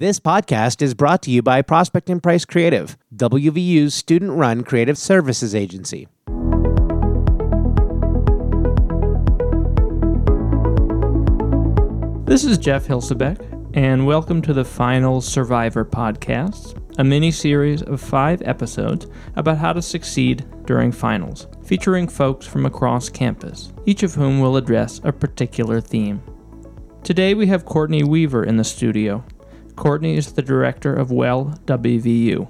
This podcast is brought to you by Prospect and Price Creative, WVU's student run creative services agency. This is Jeff Hilsebeck, and welcome to the Final Survivor podcast, a mini series of five episodes about how to succeed during finals, featuring folks from across campus, each of whom will address a particular theme. Today we have Courtney Weaver in the studio. Courtney is the director of Well WVU.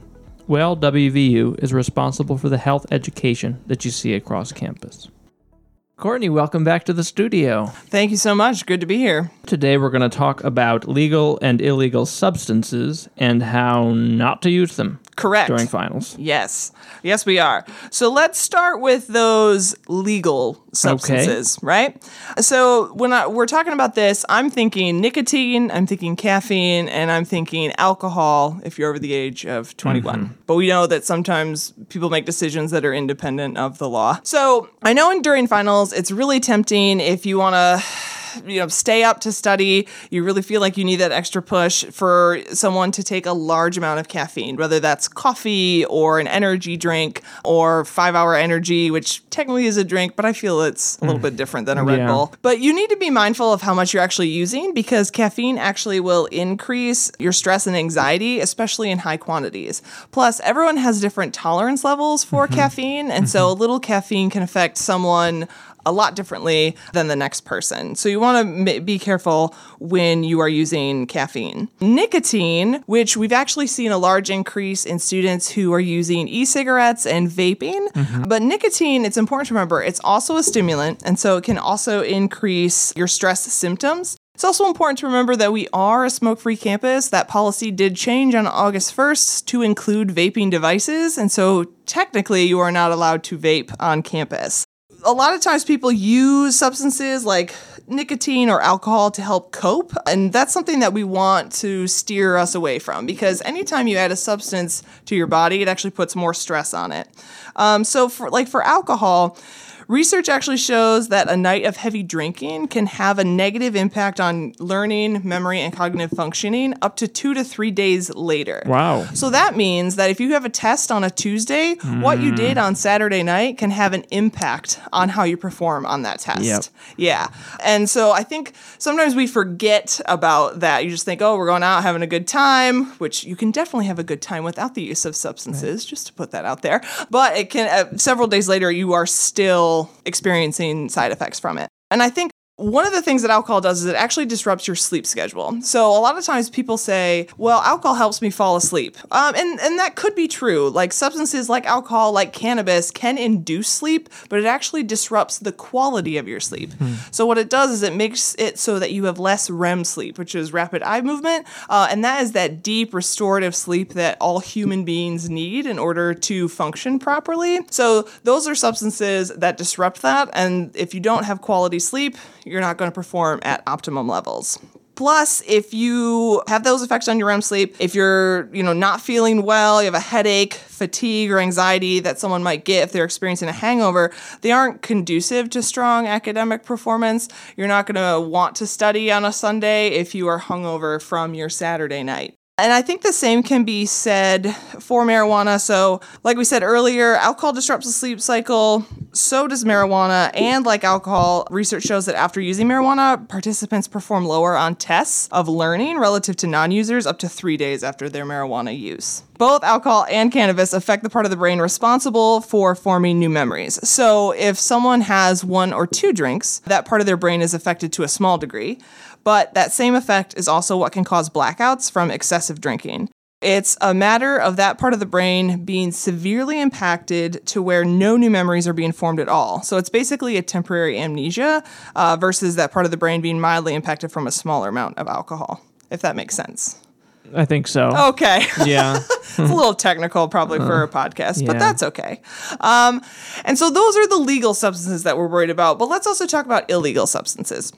Well WVU is responsible for the health education that you see across campus. Courtney, welcome back to the studio. Thank you so much. Good to be here. Today we're going to talk about legal and illegal substances and how not to use them Correct. during finals. Yes. Yes, we are. So let's start with those legal substances, right? So when I, we're talking about this, I'm thinking nicotine, I'm thinking caffeine, and I'm thinking alcohol if you're over the age of 21. Mm-hmm. But we know that sometimes people make decisions that are independent of the law. So I know in during finals, it's really tempting if you want to you know stay up to study. You really feel like you need that extra push for someone to take a large amount of caffeine whether that's coffee or an energy drink or 5 hour energy which technically is a drink but i feel it's a little mm. bit different than a red Yeah. bull. But you need to be mindful of how much you're actually using because caffeine actually will increase your stress and anxiety especially in high quantities. Plus everyone has different tolerance levels for mm-hmm. caffeine and so mm-hmm. a little caffeine can affect someone a lot differently than the next person. So you want to be careful when you are using caffeine. Nicotine, which we've actually seen a large increase in students who are using e-cigarettes and vaping, mm-hmm. but nicotine, it's important to remember, it's also a stimulant and so it can also increase your stress symptoms. It's also important to remember that we are a smoke free campus. That policy did change on August 1st to include vaping devices, and so technically you are not allowed to vape on campus a lot of times people use substances like nicotine or alcohol to help cope and that's something that we want to steer us away from because anytime you add a substance to your body it actually puts more stress on it. Um, so for like for alcohol Research actually shows that a night of heavy drinking can have a negative impact on learning, memory, and cognitive functioning up to two to three days later. Wow. So that means that if you have a test on a Tuesday, what you did on Saturday night can have an impact on how you perform on that test. Yep. Yeah. And so I think sometimes we forget about that. You just think, oh, we're going out having a good time, which you can definitely have a good time without the use of substances, just to put that out there. But it can, uh, several days later, you are still experiencing side effects from it. And I think one of the things that alcohol does is it actually disrupts your sleep schedule. So a lot of times people say, "Well, alcohol helps me fall asleep," um, and and that could be true. Like substances like alcohol, like cannabis, can induce sleep, but it actually disrupts the quality of your sleep. So what it does is it makes it so that you have less REM sleep, which is rapid eye movement, uh, and that is that deep restorative sleep that all human beings need in order to function properly. So those are substances that disrupt that, and if you don't have quality sleep, you're not going to perform at optimum levels. Plus, if you have those effects on your REM sleep, if you're, you know, not feeling well, you have a headache, fatigue, or anxiety that someone might get if they're experiencing a hangover, they aren't conducive to strong academic performance. You're not going to want to study on a Sunday if you are hungover from your Saturday night. And I think the same can be said for marijuana. So, like we said earlier, alcohol disrupts the sleep cycle. So does marijuana. And like alcohol, research shows that after using marijuana, participants perform lower on tests of learning relative to non users up to three days after their marijuana use. Both alcohol and cannabis affect the part of the brain responsible for forming new memories. So, if someone has one or two drinks, that part of their brain is affected to a small degree. But that same effect is also what can cause blackouts from excessive drinking. It's a matter of that part of the brain being severely impacted to where no new memories are being formed at all. So it's basically a temporary amnesia uh, versus that part of the brain being mildly impacted from a smaller amount of alcohol, if that makes sense. I think so. Okay. Yeah. it's a little technical probably for a podcast, but that's okay. Um, and so those are the legal substances that we're worried about. But let's also talk about illegal substances.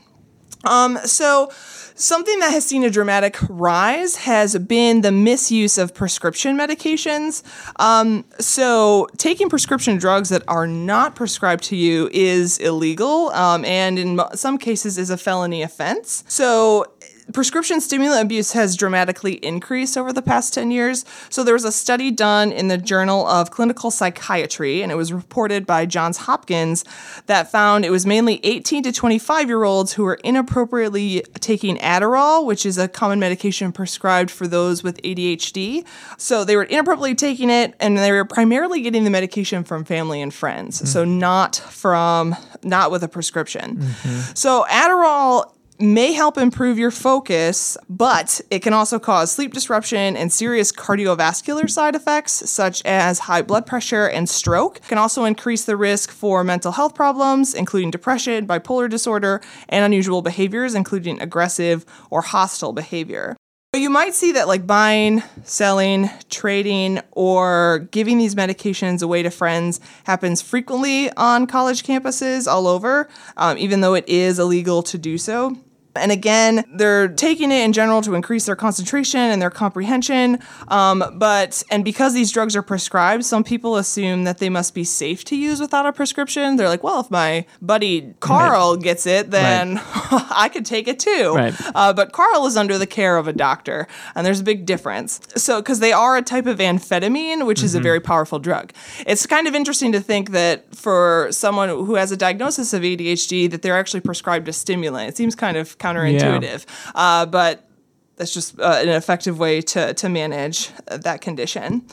Um, so something that has seen a dramatic rise has been the misuse of prescription medications. Um, so taking prescription drugs that are not prescribed to you is illegal, um, and in some cases is a felony offense. So prescription stimulant abuse has dramatically increased over the past 10 years. So there was a study done in the Journal of Clinical Psychiatry, and it was reported by Johns Hopkins that found it was mainly 18 to 25 year olds who were inappropriately taking Adderall, which is a common medication prescribed for those with ADHD. So they were inappropriately taking it, and they were primarily getting the medication from family and friends. Hmm. So not from, not with a prescription. Mm-hmm. So Adderall may help improve your focus, but it can also cause sleep disruption and serious cardiovascular side effects, such as high blood pressure and stroke. It can also increase the risk for mental health problems, including depression, bipolar disorder, and unusual behaviors, including aggressive or hostile behavior. You might see that like buying, selling, trading, or giving these medications away to friends happens frequently on college campuses all over, um, even though it is illegal to do so. And again, they're taking it in general to increase their concentration and their comprehension. Um, but, and because these drugs are prescribed, some people assume that they must be safe to use without a prescription. They're like, well, if my buddy Carl gets it, then I could take it too. Right. Uh, but Carl is under the care of a doctor, and there's a big difference. So, because they are a type of amphetamine, which is a very powerful drug. It's kind of interesting to think that for someone who has a diagnosis of ADHD, that they're actually prescribed a stimulant. It seems kind of counterintuitive, uh, but that's just uh, an effective way to, to manage uh, that condition.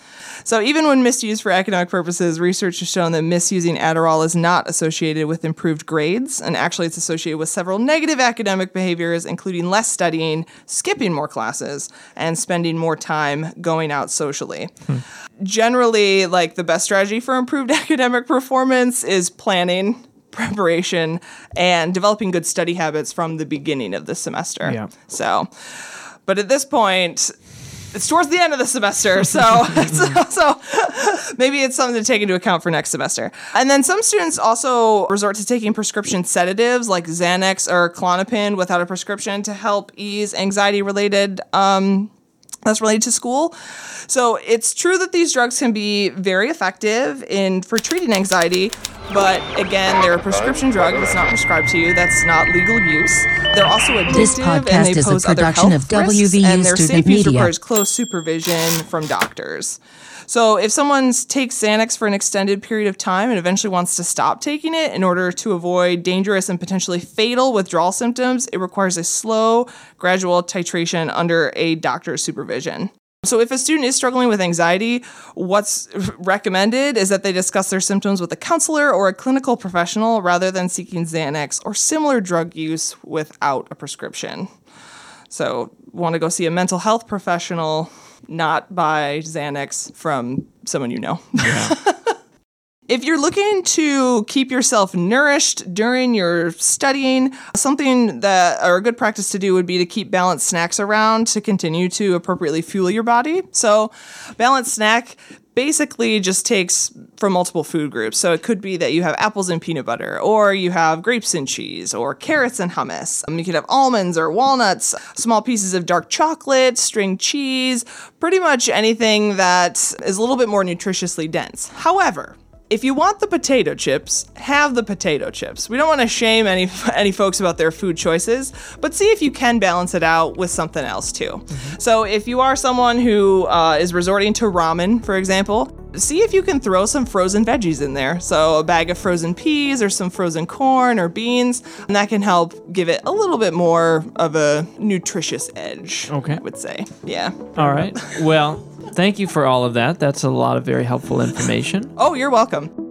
So, even when misused for academic purposes, research has shown that misusing Adderall is not associated with improved grades, and actually, it's associated with several negative academic behaviors, including less studying, skipping more classes, and spending more time going out socially. Generally, like the best strategy for improved academic performance is planning preparation and developing good study habits from the beginning of the semester. Yeah. So, but at this point, it's towards the end of the semester, so, so so maybe it's something to take into account for next semester. And then some students also resort to taking prescription sedatives like Xanax or Klonopin without a prescription to help ease anxiety-related um, that's related to school. So it's true that these drugs can be very effective in for treating anxiety, but again, they're a prescription drug that's not prescribed to you. That's not legal use. They're also addictive This and they is a pose other production health of risks, and their Student safe use Media. requires close supervision from doctors. So if someone takes Xanax for an extended period of time and eventually wants to stop taking it in order to avoid dangerous and potentially fatal withdrawal symptoms, it requires a slow, gradual titration under a doctor's supervision. So, if a student is struggling with anxiety, what's recommended is that they discuss their symptoms with a counselor or a clinical professional rather than seeking Xanax or similar drug use without a prescription. So, want to go see a mental health professional, not buy Xanax from someone you know. If you're looking to keep yourself nourished during your studying, something that or a good practice to do would be to keep balanced snacks around to continue to appropriately fuel your body. So, balanced snack basically just takes from multiple food groups. So it could be that you have apples and peanut butter, or you have grapes and cheese, or carrots and hummus. Um, you could have almonds or walnuts, small pieces of dark chocolate, string cheese, pretty much anything that is a little bit more nutritiously dense. However, if you want the potato chips, have the potato chips. We don't want to shame any any folks about their food choices, but see if you can balance it out with something else too. So if you are someone who uh, is resorting to ramen, for example, see if you can throw some frozen veggies in there. So a bag of frozen peas or some frozen corn or beans, and that can help give it a little bit more of a nutritious edge. Okay. I would say, yeah. All right. Well, thank you for all of that. That's a lot of very helpful information. Oh, you're welcome.